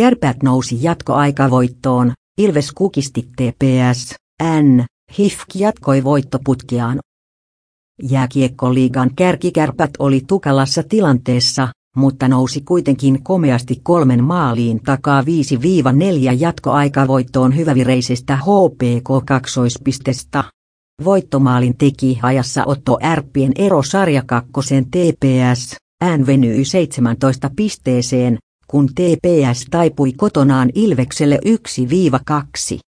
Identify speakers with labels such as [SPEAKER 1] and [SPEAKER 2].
[SPEAKER 1] Kärpät nousi jatkoaikavoittoon, Ilves kukisti TPS, N, HIFK jatkoi voittoputkiaan. Jääkiekkoliigan kärkikärpät oli tukalassa tilanteessa, mutta nousi kuitenkin komeasti kolmen maaliin takaa 5-4 jatkoaikavoittoon hyvävireisestä HPK kaksoispistesta. Voittomaalin teki ajassa Otto Ärppien ero sarjakakkosen TPS, ään venyi 17 pisteeseen, kun TPS taipui kotonaan Ilvekselle 1-2.